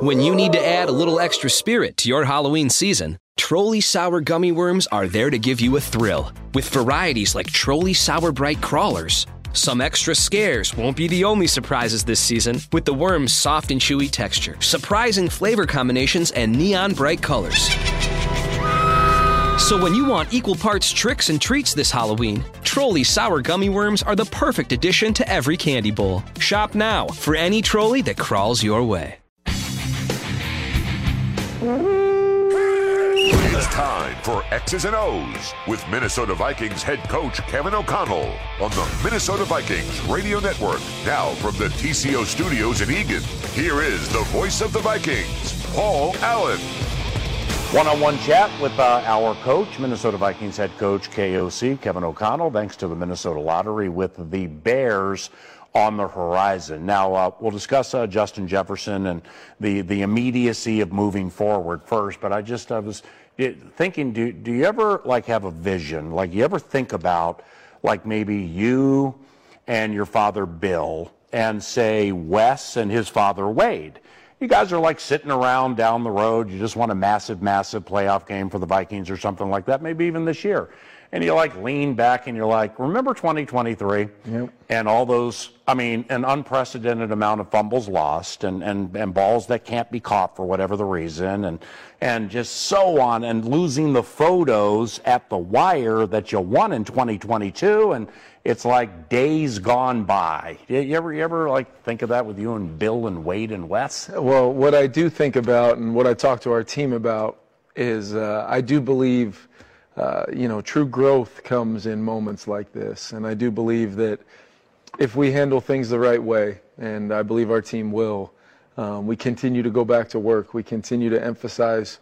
When you need to add a little extra spirit to your Halloween season, Trolli Sour Gummy Worms are there to give you a thrill. With varieties like Trolli Sour Brite Crawlers. Some extra scares won't be the only surprises this season, with the worm's soft and chewy texture, surprising flavor combinations, and neon bright colors. So when you want equal parts tricks and treats this Halloween, Trolli Sour Gummy Worms are the perfect addition to every candy bowl. Shop now for any trolley that crawls your way. It's time for X's and O's with Minnesota Vikings head coach Kevin O'Connell on the Minnesota Vikings Radio Network. Now from the TCO studios in Eagan, here is the voice of the Vikings, Paul Allen. One-on-one chat with uh, our coach, Minnesota Vikings head coach KOC Kevin O'Connell. Thanks to the Minnesota Lottery with the Bears on the horizon. Now uh, we'll discuss uh, Justin Jefferson and the the immediacy of moving forward first. But I just I was thinking, do do you ever like have a vision? Like you ever think about like maybe you and your father Bill and say Wes and his father Wade? You guys are like sitting around down the road. You just want a massive, massive playoff game for the Vikings or something like that, maybe even this year and you like lean back and you're like, remember 2023 yep. and all those, I mean, an unprecedented amount of fumbles lost and, and, and balls that can't be caught for whatever the reason and, and just so on and losing the photos at the wire that you won in 2022 and it's like days gone by. You ever, you ever like think of that with you and Bill and Wade and Wes? Well, what I do think about and what I talk to our team about is uh, I do believe – uh, you know, true growth comes in moments like this. And I do believe that if we handle things the right way, and I believe our team will, um, we continue to go back to work. We continue to emphasize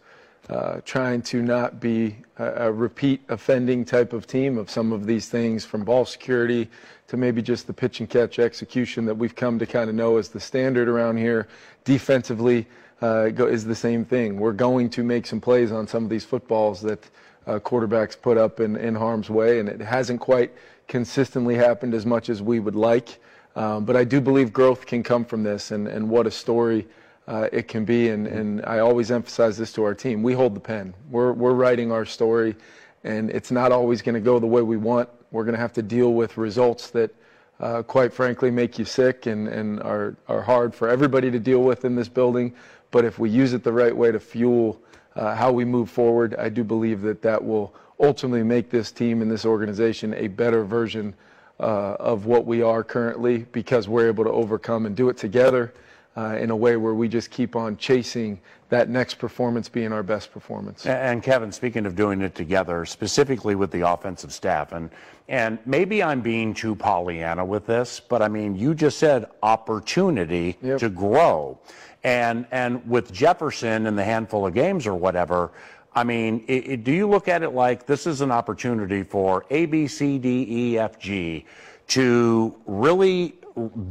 uh, trying to not be a, a, repeat offending type of team of some of these things from ball security to maybe just the pitch and catch execution that we've come to kind of know as the standard around here. Defensively uh, is the same thing. We're going to make some plays on some of these footballs that uh, quarterbacks put up in, in harm's way, and it hasn't quite consistently happened as much as we would like. Um, but I do believe growth can come from this, and, and what a story uh, it can be. And, and I always emphasize this to our team: we hold the pen. We're we're writing our story, and it's not always going to go the way we want. We're going to have to deal with results that. Uh, quite frankly, make you sick and, and are, are hard for everybody to deal with in this building. But if we use it the right way to fuel how we move forward. I do believe that that will ultimately make this team and this organization a better version uh, of what we are currently because we're able to overcome and do it together uh, in a way where we just keep on chasing that next performance being our best performance. And Kevin, speaking of doing it together, specifically with the offensive staff, and and maybe I'm being too Pollyanna with this, but I mean, you just said opportunity yep. to grow. And, and with Jefferson and the handful of games or whatever, I mean, it, it, do you look at it like this is an opportunity for A, B, C, D, E, F, G to really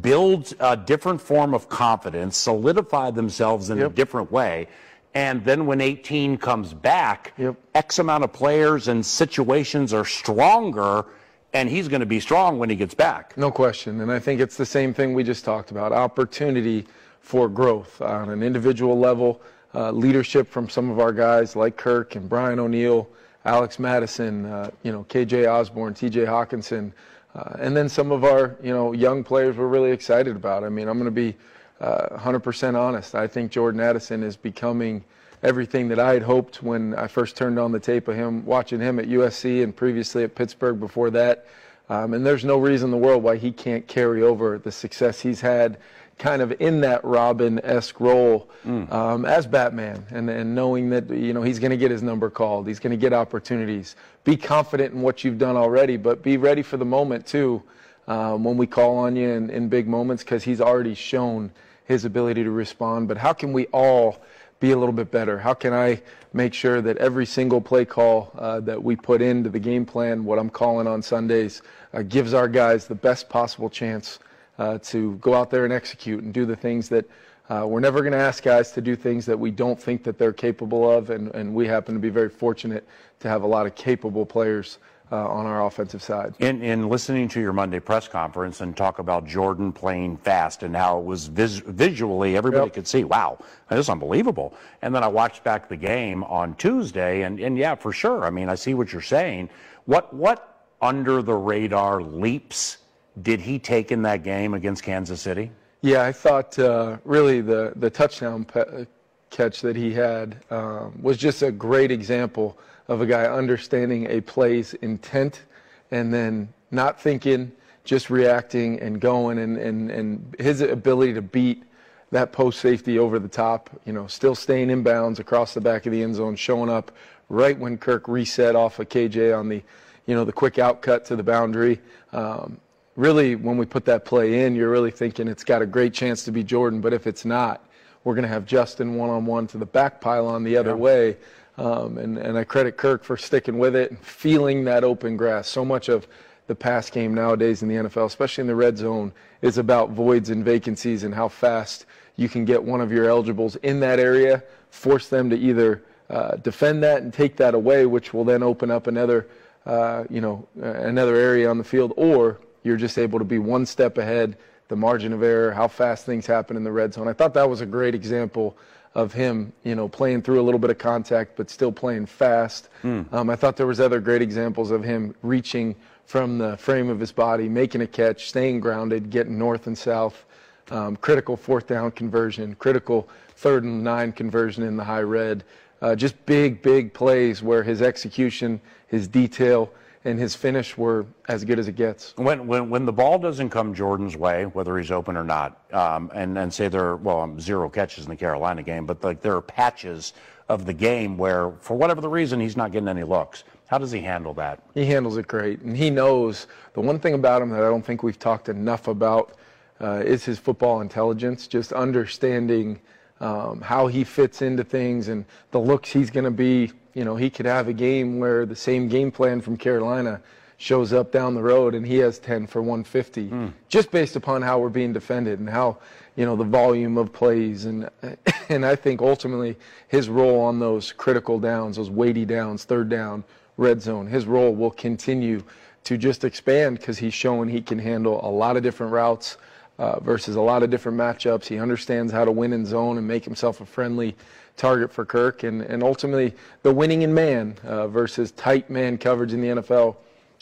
build a different form of confidence, solidify themselves in yep. a different way? And then when 18 comes back, yep. X amount of players and situations are stronger, and he's going to be strong when he gets back. No question. And I think it's the same thing we just talked about opportunity for growth on an individual level. Uh, leadership from some of our guys like Kirk and Brian O'Neill, Alex Mattison, uh, you know, KJ Osborn, TJ Hockenson, uh, and then some of our, you know, young players we're really excited about. I mean, I'm going to be 100% uh, honest. I think Jordan Addison is becoming everything that I had hoped when I first turned on the tape of him, watching him at USC and previously at Pittsburgh before that. Um, and there's no reason in the world why he can't carry over the success he's had kind of in that Robin-esque role mm. um, as Batman, and, and knowing that you know he's going to get his number called, he's going to get opportunities. Be confident in what you've done already, but be ready for the moment too um, when we call on you in, in big moments, because he's already shown his ability to respond. But how can we all be a little bit better? How can I make sure that every single play call uh, that we put into the game plan, what I'm calling on Sundays, uh, gives our guys the best possible chance uh, to go out there and execute and do the things that uh, we're never going to ask guys to do things that we don't think that they're capable of, and, and we happen to be very fortunate to have a lot of capable players uh, on our offensive side. In, in listening to your Monday press conference and talk about Jordan playing fast and how it was vis- visually, everybody Yep. could see, wow, this is unbelievable. And then I watched back the game on Tuesday, and, and yeah, for sure. I mean, I see what you're saying. What, what under the radar leaps did he take in that game against Kansas City? Yeah, I thought uh, really the the touchdown pe- catch that he had um, was just a great example of a guy understanding a play's intent and then not thinking, just reacting and going, and and and his ability to beat that post safety over the top, you know, still staying in bounds across the back of the end zone, showing up right when Kirk reset off of KJ on the, you know, the quick out cut to the boundary. Um, really, when we put that play in, you're really thinking it's got a great chance to be Jordan, but if it's not, we're going to have Justin one on one to the back pylon the other way. Um, and, and I credit Kirk for sticking with it and feeling that open grass. So much of the pass game nowadays in the NFL, especially in the red zone, is about voids and vacancies and how fast you can get one of your eligibles in that area, force them to either uh, defend that and take that away, which will then open up another, uh, you know, uh, another area on the field, or you're just able to be one step ahead, the margin of error, how fast things happen in the red zone. I thought that was a great example of him, you know, playing through a little bit of contact, but still playing fast. Um, I thought there was other great examples of him reaching from the frame of his body, making a catch, staying grounded, getting north and south. Um, critical fourth down conversion, critical third and nine conversion in the high red. Uh, just big, big plays where his execution, his detail, and his finish were as good as it gets. When, when, when the ball doesn't come Jordan's way, whether he's open or not, um, and, and say there are, well, um, zero catches in the Carolina game, but like there are patches of the game where, for whatever the reason, he's not getting any looks. How does he handle that? He handles it great, and he knows the one thing about him that I don't think we've talked enough about uh, is his football intelligence, just understanding um, how he fits into things and the looks he's going to be. You know, he could have a game where the same game plan from Carolina shows up down the road and he has 10 for 150 just based upon how we're being defended and how you know the volume of plays and and I think ultimately his role on those critical downs those weighty downs third down red zone his role will continue to just expand because he's showing he can handle a lot of different routes uh, versus a lot of different matchups he understands how to win in zone and make himself a friendly target for Kirk and and ultimately the winning in man uh, versus tight man coverage in the NFL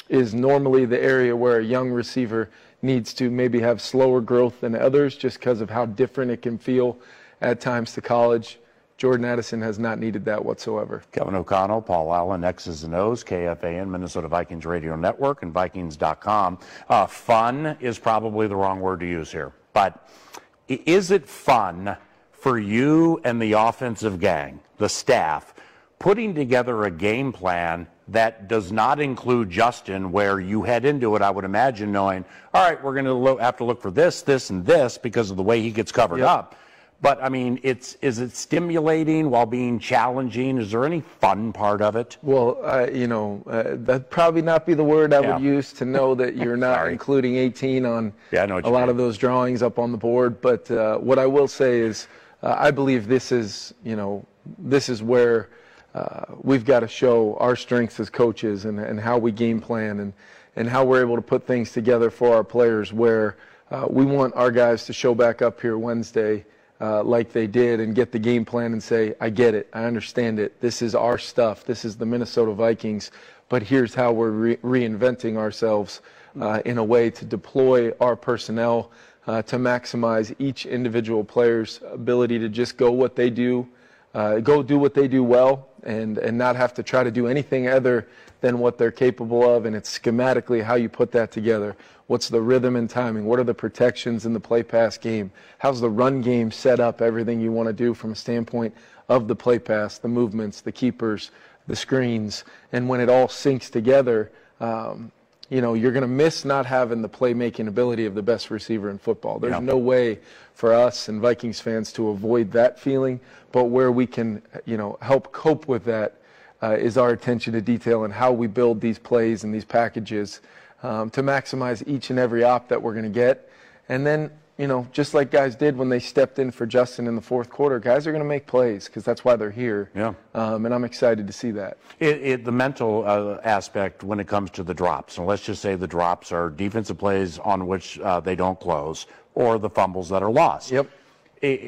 is normally the area where a young receiver needs to maybe have slower growth than others just because of how different it can feel at times to college. Jordan Addison has not needed that whatsoever. Kevin O'Connell, Paul Allen, X's and O's, KFAN, Minnesota Vikings Radio Network, and Vikings.com. Uh, fun is probably the wrong word to use here, but is it fun for you and the offensive gang, the staff, putting together a game plan that does not include Justin, where you head into it, I would imagine, knowing, all right, we're going to have to look for this, this, and this because of the way he gets covered Yep. up. But I mean, it's is it stimulating while being challenging? Is there any fun part of it? Well, uh, you know, uh, that'd probably not be the word I Yeah. would use to know that you're not including 18 on Yeah, I know what a lot mean. of those drawings up on the board. But uh, what I will say is, uh, I believe this is, you know, this is where uh, we've got to show our strengths as coaches and, and how we game plan and, and how we're able to put things together for our players where uh, we want our guys to show back up here Wednesday uh, like they did and get the game plan and say, I get it, I understand it, this is our stuff, this is the Minnesota Vikings, but here's how we're re- reinventing ourselves uh, in a way to deploy our personnel uh, to maximize each individual player's ability to just go what they do, uh, go do what they do well, and, and not have to try to do anything other than what they're capable of. And it's schematically how you put that together. What's the rhythm and timing? What are the protections in the play pass game? How's the run game set up? Everything you want to do from a standpoint of the play pass, the movements, the keepers, the screens. And when it all syncs together, um, you know, you're going to miss not having the playmaking ability of the best receiver in football. There's Yeah. no way for us and Vikings fans to avoid that feeling, but where we can, you know, help cope with that uh, is our attention to detail and how we build these plays and these packages um, to maximize each and every op that we're going to get. And then you know, just like guys did when they stepped in for Justin in the fourth quarter, guys are going to make plays because that's why they're here. Yeah. Um, and I'm excited to see that. It, it, the mental uh, aspect when it comes to the drops, and let's just say the drops are defensive plays on which uh, they don't close or the fumbles that are lost. Yep.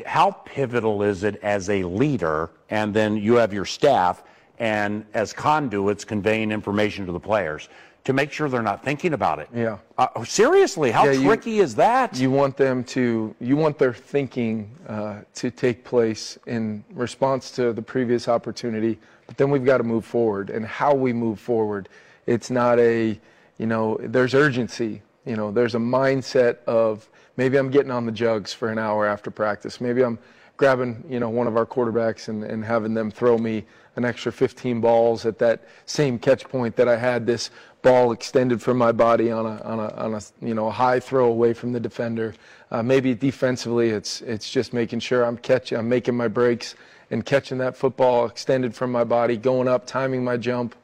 How pivotal is it as a leader, and then you have your staff, and as conduits conveying information to the players? to make sure they're not thinking about it. Yeah. Uh, seriously, how Yeah, you- tricky is that? You want them to, you want their thinking uh, to take place in response to the previous opportunity, but then we've got to move forward. And how we move forward, it's not a, you know, there's urgency. You know, there's a mindset of maybe I'm getting on the jugs for an hour after practice. Maybe I'm grabbing, you know, one of our quarterbacks and, and having them throw me an extra 15 balls at that same catch point that I had this ball extended from my body on a, on a, on a you know, a high throw away from the defender. Uh, maybe defensively, it's, it's just making sure I'm catching, I'm making my breaks and catching that football extended from my body, going up, timing my jump.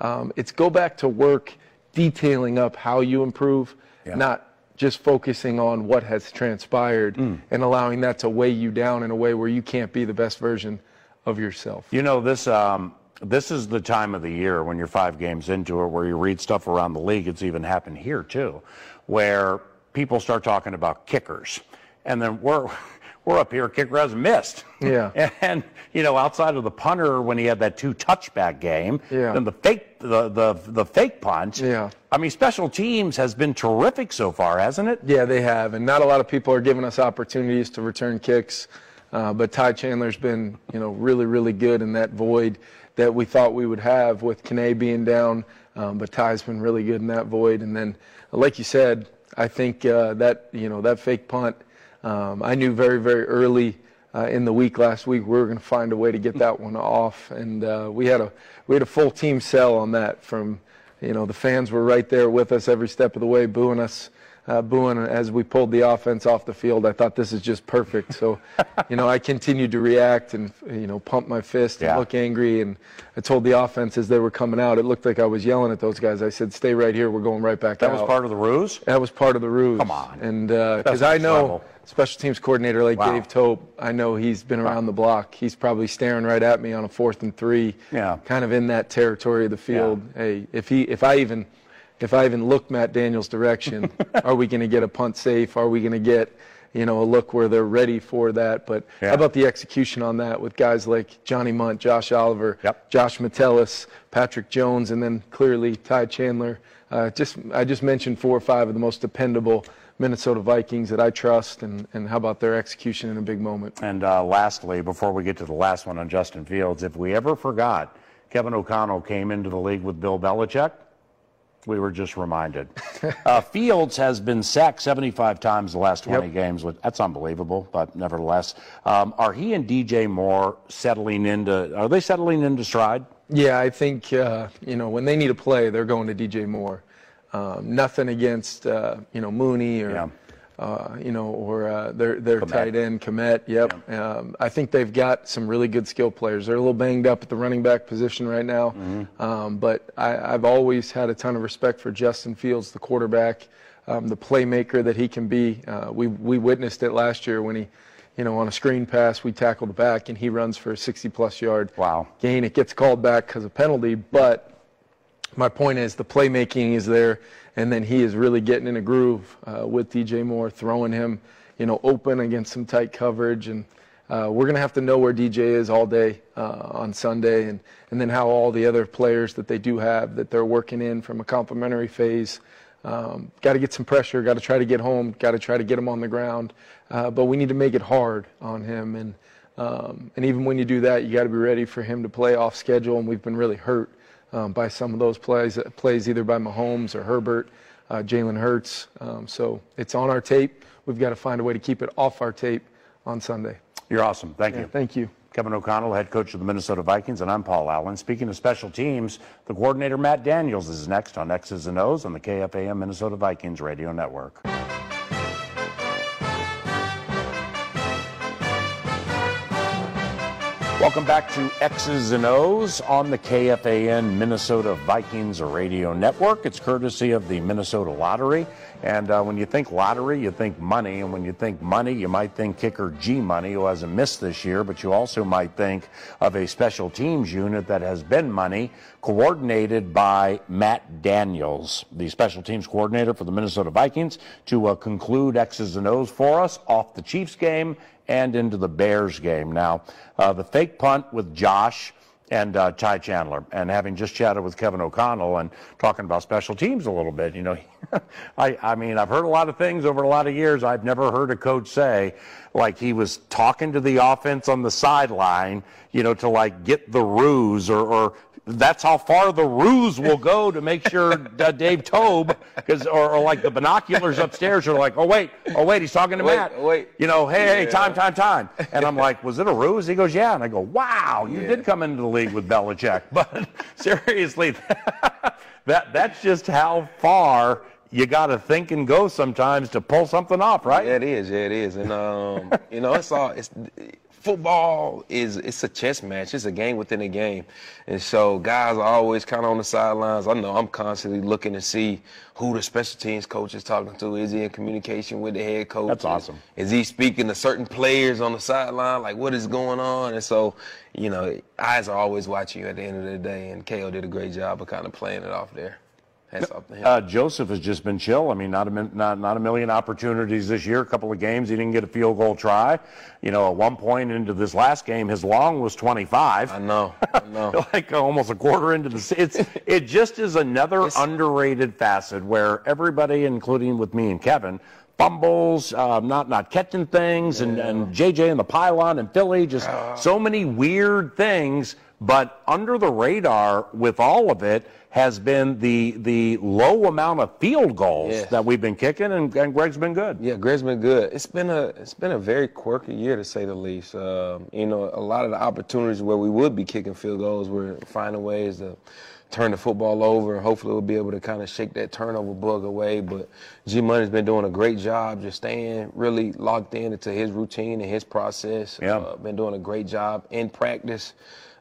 Um, it's go back to work, detailing up how you improve, Yeah. not just focusing on what has transpired Mm. and allowing that to weigh you down in a way where you can't be the best version of yourself. You know, this um, this is the time of the year when you're five games into it, where you read stuff around the league. It's even happened here too, where people start talking about kickers, and then we're we're up here. Kicker hasn't missed. Yeah. And you know, outside of the punter when he had that two touchback game, Yeah. then the fake the the the fake punt. Yeah. I mean, special teams has been terrific so far, hasn't it? Yeah, they have, and not a lot of people are giving us opportunities to return kicks. Uh, but Ty Chandler's been, you know, really, really good in that void that we thought we would have with Kane being down. Um, but Ty's been really good in that void. And then, like you said, I think uh, that, you know, that fake punt. Um, I knew very, very early uh, in the week last week we were going to find a way to get that one off, and uh, we had a we had a full team sell on that. From, you know, the fans were right there with us every step of the way, booing us uh, booing as we pulled the offense off the field. I thought this is just perfect. So, you know, I continued to react and you know pump my fist and Yeah. look angry. And I told the offense as they were coming out, it looked like I was yelling at those guys. I said, "Stay right here. We're going right back That out." was part of the ruse. That was part of the ruse. Come on. And because I know level. special teams coordinator like Wow. Dave Toub, I know he's been around the block. He's probably staring right at me on a fourth and three. Yeah. Kind of in that territory of the field. Hey, if he, if I even, if I even look Matt Daniels' direction, are we going to get a punt safe? Are we going to get, you know, a look where they're ready for that? But Yeah. how about the execution on that with guys like Johnny Mundt, Josh Oliver, Yep. Josh Metellus, Patrick Jones, and then clearly Ty Chandler. Uh, just I just mentioned four or five of the most dependable Minnesota Vikings that I trust, and, and how about their execution in a big moment? And uh, lastly, before we get to the last one on Justin Fields, if we ever forgot, Kevin O'Connell came into the league with Bill Belichick. We were just reminded. uh, Fields has been sacked 75 times the last 20 Yep. games. With, that's unbelievable, but nevertheless, um, are he and DJ Moore settling into? Are they settling into stride? Yeah, I think uh, you know when they need to play, they're going to DJ Moore. Um, nothing against uh, you know Mooney or Yeah. Uh, you know or uh, their their Kmet. tight end Kmet. Yep. Um, I think they've got some really good skill players. They're a little banged up at the running back position right now, Mm-hmm. um, but I, I've always had a ton of respect for Justin Fields, the quarterback, um, the playmaker that he can be. Uh, we we witnessed it last year when he. You know, on a screen pass, we tackled back, and he runs for a 60-plus yard Wow. gain. It gets called back because of penalty, but my point is the playmaking is there, and then he is really getting in a groove uh, with DJ Moore, throwing him, you know, open against some tight coverage, and uh, we're gonna have to know where DJ is all day uh, on Sunday, and and then how all the other players that they do have that they're working in from a complementary phase. Um, got to get some pressure. Got to try to get home. Got to try to get him on the ground. Uh, but we need to make it hard on him. And um, and even when you do that, you got to be ready for him to play off schedule. And we've been really hurt um, by some of those plays. Plays either by Mahomes or Herbert, uh, Jalen Hurts. Um, so it's on our tape. We've got to find a way to keep it off our tape on Sunday. You're awesome. Thank Yeah, you. thank you. Kevin O'Connell, head coach of the Minnesota Vikings, and I'm Paul Allen. Speaking of special teams, the coordinator Matt Daniels is next on X's and O's on the KFAN Minnesota Vikings Radio Network. Welcome back to X's and O's on the KFAN Minnesota Vikings Radio Network. It's courtesy of the Minnesota Lottery. And uh, when you think lottery, you think money. And when you think money, you might think kicker G Money, who hasn't missed this year, but you also might think of a special teams unit that has been money, coordinated by Matt Daniels, the special teams coordinator for the Minnesota Vikings, to uh, conclude X's and O's for us off the Chiefs game and into the Bears game. Now, uh, the fake punt with Josh and uh, Ty Chandler, and having just chatted with Kevin O'Connell and talking about special teams a little bit, you know, I, I mean, I've heard a lot of things over a lot of years. I've never heard a coach say, like he was talking to the offense on the sideline, you know, to like get the ruse or, or that's how far the ruse will go to make sure Dave Toub, because or, or, like the binoculars upstairs are like, oh wait, oh wait, he's talking to wait, Matt. Wait, you know, hey, yeah. hey, time, time, time. And I'm like, was it a ruse? He goes, yeah. And I go, wow, you yeah. did come into the league with Belichick. But seriously, that that's just how far you got to think and go sometimes to pull something off, right? Yeah, it is. Yeah, it is. And um, you know, it's all it's football is it's a chess match. It's a game within a game, and so guys are always kind of on the sidelines. I know I'm constantly looking to see who the special teams coach is talking to. Is he in communication with the head coach? That's awesome. Is he speaking to certain players on the sideline? Like what is going on? And so, you know, eyes are always watching you at the end of the day. And KO did a great job of kind of playing it off there. Uh, Joseph has just been chill. I mean, not a not not a million opportunities this year. A couple of games, he didn't get a field goal try. You know, at one point into this last game, his long was 25. I know, I know. like almost a quarter into the. It's it just is another it's, underrated facet where everybody, including with me and Kevin, fumbles, uh, not not catching things, and, and JJ and the pylon and Philly, just uh, so many weird things. But under the radar with all of it has been the the low amount of field goals yes. that we've been kicking, and, and, Greg's been good. Yeah, Greg's been good. It's been a it's been a very quirky year to say the least. Um, you know, a lot of the opportunities where we would be kicking field goals, we're finding ways to turn the football over, hopefully we'll be able to kind of shake that turnover bug away. But G Money's been doing a great job just staying really locked in into his routine and his process. Yeah. Uh, been doing a great job in practice.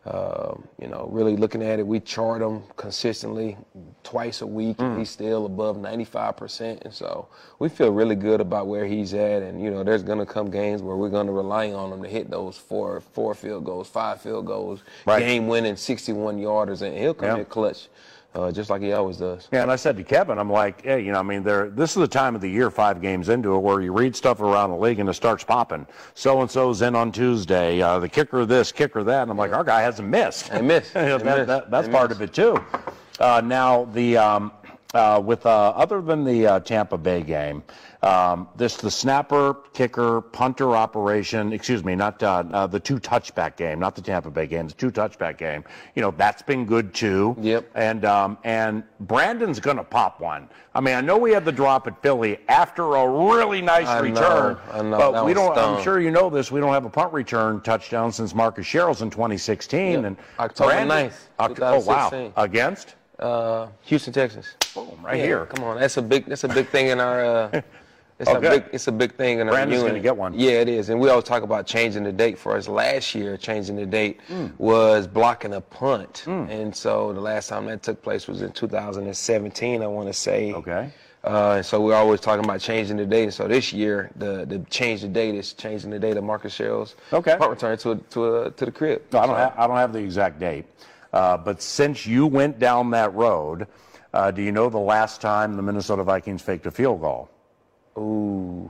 Uh, you know, really looking at it, we chart him consistently twice a week, mm. and he's still above 95%. And so we feel really good about where he's at. And, you know, there's going to come games where we're going to rely on him to hit those four, four field goals, five field goals, right. game winning 61 yarders, and he'll come yeah. in clutch uh, just like he always does. Yeah, and I said to Kevin, I'm like, hey, you know, I mean, there. This is the time of the year, five games into it, where you read stuff around the league and it starts popping. So and so's in on Tuesday. Uh, the kicker this, kicker that, and I'm like, our guy hasn't missed. He missed. that, that, that's part of it too. Uh, now the um, uh, with uh, other than the uh, Tampa Bay game. Um, this the snapper, kicker, punter operation. Excuse me, not uh, uh, the two touchback game, not the Tampa Bay game, the two touchback game. You know that's been good too. Yep. And um, and Brandon's gonna pop one. I mean, I know we had the drop at Philly after a really nice I return, know, I know. but that we don't. Stung. I'm sure you know this. We don't have a punt return touchdown since Marcus Sherels in 2016, yep. and October Brandon, 9th. oh wow, against. Uh, Houston, Texas. Boom, right yeah, here. Come on, that's a big that's a big thing in our. Uh, it's a big it's a big thing in our Brandon's gonna get one. Yeah, it is, and we always talk about changing the date for us. Last year, changing the date Hmm. was blocking a punt, and so the last time that took place was in 2017. I want to say. Okay. Uh, so we're always talking about changing the date. So this year, the the change the date is changing the date of Marcus Sherels Okay. punt return to a, to a, to the crib. No, I don't So- have, I don't have the exact date. Uh, but since you went down that road, uh, do you know the last time the Minnesota Vikings faked a field goal? Ooh,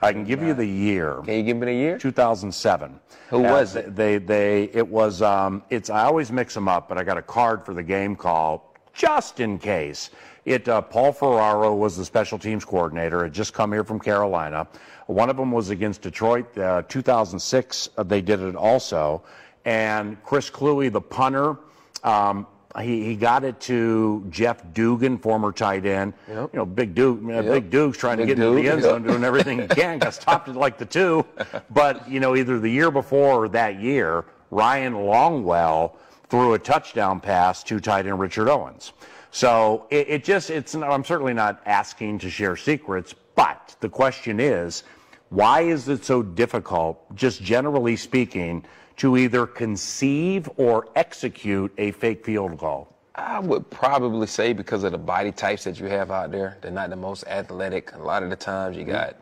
I can give you the year. can you give me the year? 2007. Who Uh, was it? They, they, it was, um, it's, I always mix them up, but I got a card for the game call just in case. It, uh, Paul Ferraro was the special teams coordinator, had just come here from Carolina. One of them was against Detroit, uh, 2006, uh, they did it also. And Chris Kluwe, the punter, um, he, he got it to Jeff Dugan, former tight end. Yep. You know, Big Duke, uh, Big Duke's trying Big to get into the end yep. zone, doing everything he can. Got stopped at like the two. But, you know, either the year before or that year, Ryan Longwell threw a touchdown pass to tight end Richard Owens. So it, it just, it's, I'm certainly not asking to share secrets, but the question is, why is it so difficult, just generally speaking, to either conceive or execute a fake field goal? I would probably say because of the body types that you have out there, they're not the most athletic. A lot of the times you got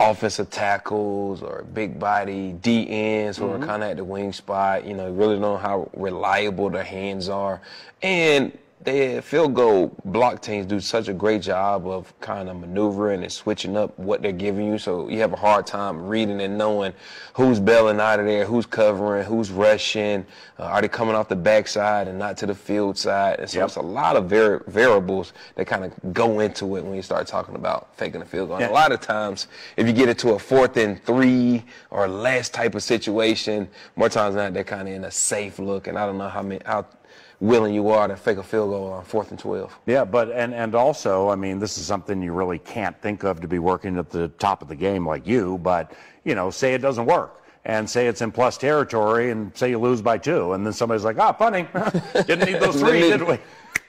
offensive tackles or big body D ends who Mm-hmm. are kind of at the wing spot. You know, you really don't know how reliable their hands are. And the field goal block teams do such a great job of kind of maneuvering and switching up what they're giving you. So you have a hard time reading and knowing who's bailing out of there, who's covering, who's rushing, uh, are they coming off the backside and not to the field side. And so Yep. it's a lot of var- variables that kind of go into it when you start talking about faking the field goal. And Yeah. a lot of times, if you get into a fourth and three or less type of situation, more times than not, they're kind of in a safe look. And I don't know how many, how willing you are to fake a field goal on fourth and 12. Yeah, but and and also, I mean, this is something you really can't think of to be working at the top of the game like you. But you know, say it doesn't work, and say it's in plus territory, and say you lose by two, and then somebody's like, "Ah, punting, didn't need those three, did we?"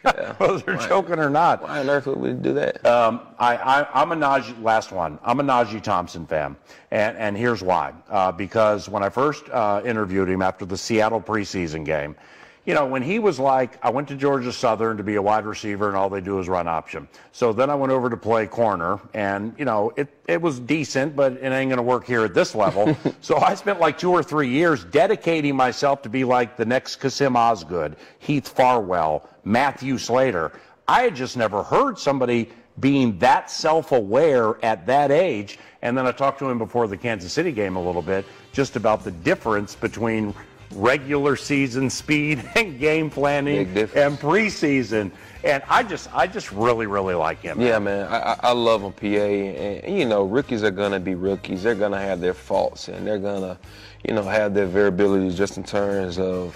Whether they're joking or not. Why on earth would we do that? Um, I, I, I'm a Najee, last one. I'm a Najee Thompson fan. And, and here's why. Uh, because when I first uh, interviewed him after the Seattle preseason game, you know, when he was like, I went to Georgia Southern to be a wide receiver and all they do is run option. So then I went over to play corner and, you know, it, it was decent, but it ain't going to work here at this level. so I spent like two or three years dedicating myself to be like the next Kassim Osgood, Heath Farwell, Matthew Slater. I had just never heard somebody being that self-aware at that age. And then I talked to him before the Kansas City game a little bit, just about the difference between regular season speed and game planning and preseason. And I just, I just really, really like him. Yeah, man, I, I I love him, PA. And, and, you know, rookies are gonna be rookies. They're gonna have their faults, and they're gonna, you know, have their variabilities just in terms of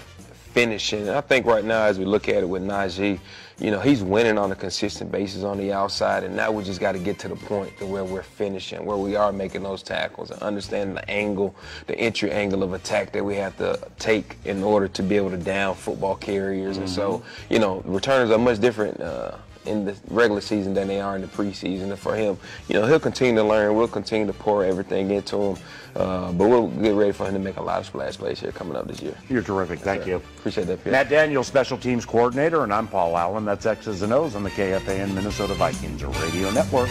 finishing. And I think right now, as we look at it with Najee, you know, he's winning on a consistent basis on the outside, and now we just got to get to the point to where we're finishing, where we are making those tackles and understanding the angle, the entry angle of attack that we have to take in order to be able to down football carriers. And so, you know, returners are much different. Uh, in the regular season than they are in the preseason. And for him, you know, he'll continue to learn. We'll continue to pour everything into him. Uh, but we'll get ready for him to make a lot of splash plays here coming up this year. You're terrific. Thank you. Appreciate that, PA. Matt Daniels, special teams coordinator, and I'm Paul Allen. That's X's and O's on the KFAN Minnesota Vikings Radio Network.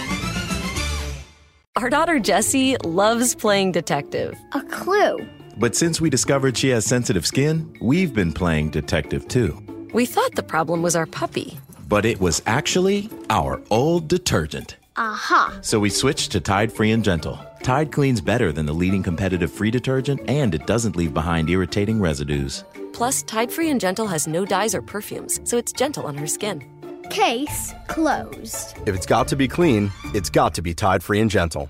Our daughter Jessie loves playing detective. A clue. But since we discovered she has sensitive skin, we've been playing detective too. We thought the problem was our puppy. But it was actually our old detergent. Aha. So we switched to Tide Free and Gentle. Tide cleans better than the leading competitive free detergent, and it doesn't leave behind irritating residues. Plus, Tide Free and Gentle has no dyes or perfumes, so it's gentle on her skin. Case closed. If it's got to be clean, it's got to be Tide Free and Gentle.